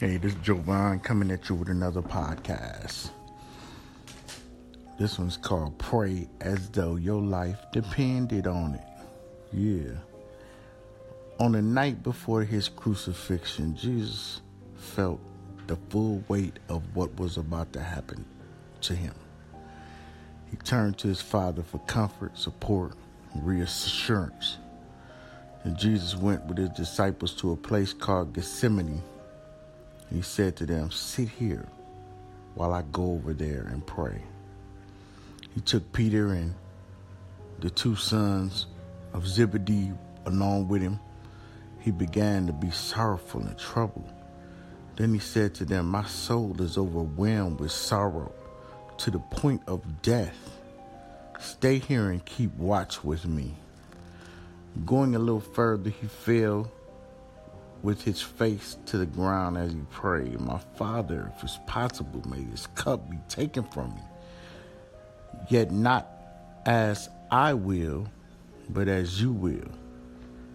Hey, this is Jovan coming at you with another podcast. This one's called Pray as though your life depended on it. Yeah. On the night before his crucifixion, Jesus felt the full weight of what was about to happen to him. He turned to his Father for comfort, support, and reassurance. And Jesus went with his disciples to a place called Gethsemane he said to them, Sit here while I go over there and pray. He took Peter and the two sons of Zebedee along with him. He began to be sorrowful and troubled. Then he said to them, My soul is overwhelmed with sorrow to the point of death. Stay here and keep watch with me. Going a little further, he fell with his face to the ground as he prayed, My Father, if it's possible, may this cup be taken from me. Yet not as I will, but as you will.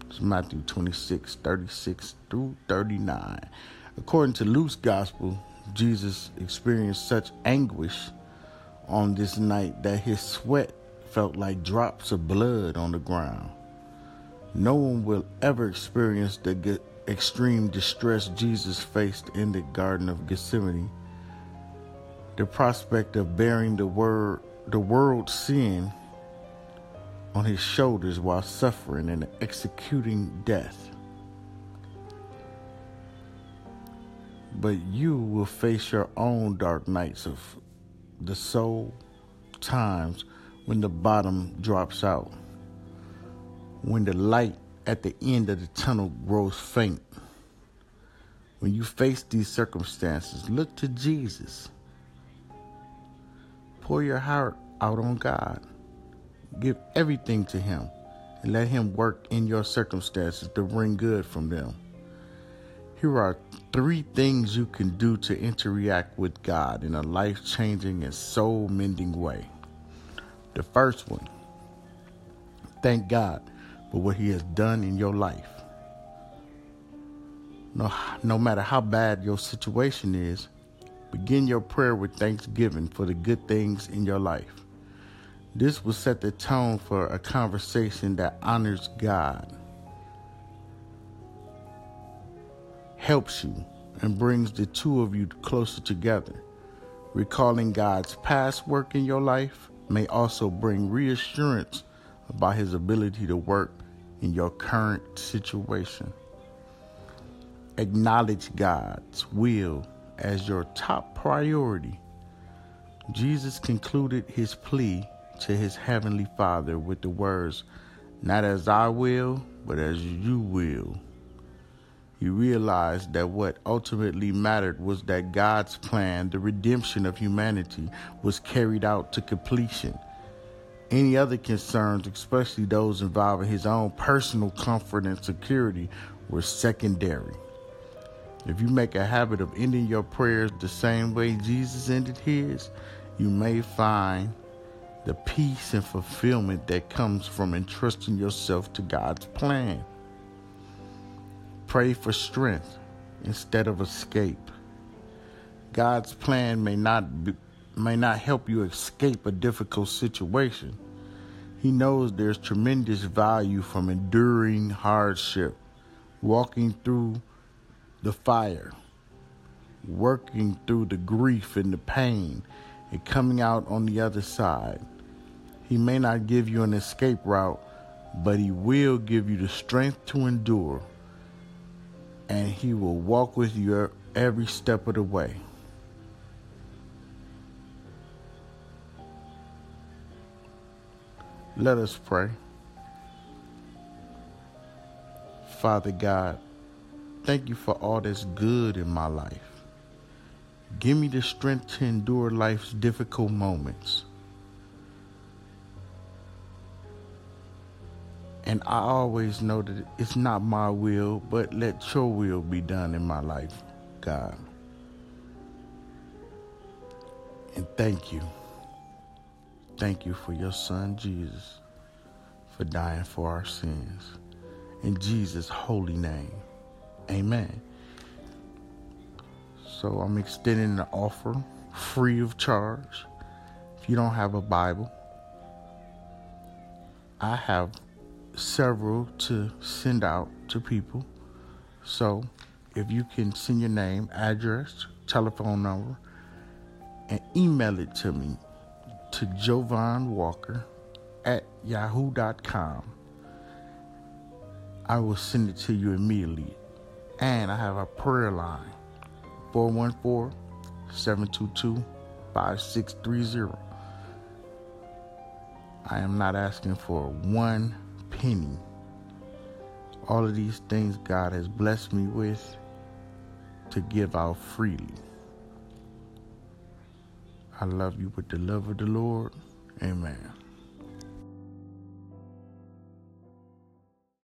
It's Matthew 26, 36 through 39. According to Luke's gospel, Jesus experienced such anguish on this night that his sweat felt like drops of blood on the ground. No one will ever experience the extreme distress Jesus faced in the Garden of Gethsemane, the prospect of bearing the word the world's sin on his shoulders while suffering and executing death. But you will face your own dark nights of the soul, times when the bottom drops out, when the light at the end of the tunnel grows faint. When you face these circumstances, look to Jesus. Pour your heart out on God. Give everything to Him and let Him work in your circumstances to bring good from them. Here are three things you can do to interact with God in a life changing and soul mending way. The first one, thank God for what He has done in your life. No, no matter how bad your situation is, begin your prayer with thanksgiving for the good things in your life. This will set the tone for a conversation that honors God, helps you, and brings the two of you closer together. Recalling God's past work in your life may also bring reassurance about his ability to work in your current situation. Acknowledge God's will as your top priority. Jesus concluded his plea to his heavenly Father with the words, Not as I will, but as you will. He realized that what ultimately mattered was that God's plan, the redemption of humanity, was carried out to completion any other concerns, especially those involving his own personal comfort and security, were secondary. If you make a habit of ending your prayers the same way Jesus ended his, you may find the peace and fulfillment that comes from entrusting yourself to God's plan. Pray for strength instead of escape. God's plan may not be, may not help you escape a difficult situation. He knows there's tremendous value from enduring hardship, walking through the fire, working through the grief and the pain, and coming out on the other side. He may not give you an escape route, but He will give you the strength to endure, and He will walk with you every step of the way. Let us pray. Father God, thank you for all that's good in my life. Give me the strength to endure life's difficult moments. And I always know that it's not my will, but let your will be done in my life, God. And thank you. Thank you for your son Jesus for dying for our sins. In Jesus' holy name, amen. So I'm extending the offer free of charge. If you don't have a Bible, I have several to send out to people. So if you can send your name, address, telephone number, and email it to me to Jovan Walker at yahoo.com. I will send it to you immediately. And I have a prayer line 414 722 5630. I am not asking for one penny. All of these things God has blessed me with to give out freely. I love you with the love of the Lord. Amen.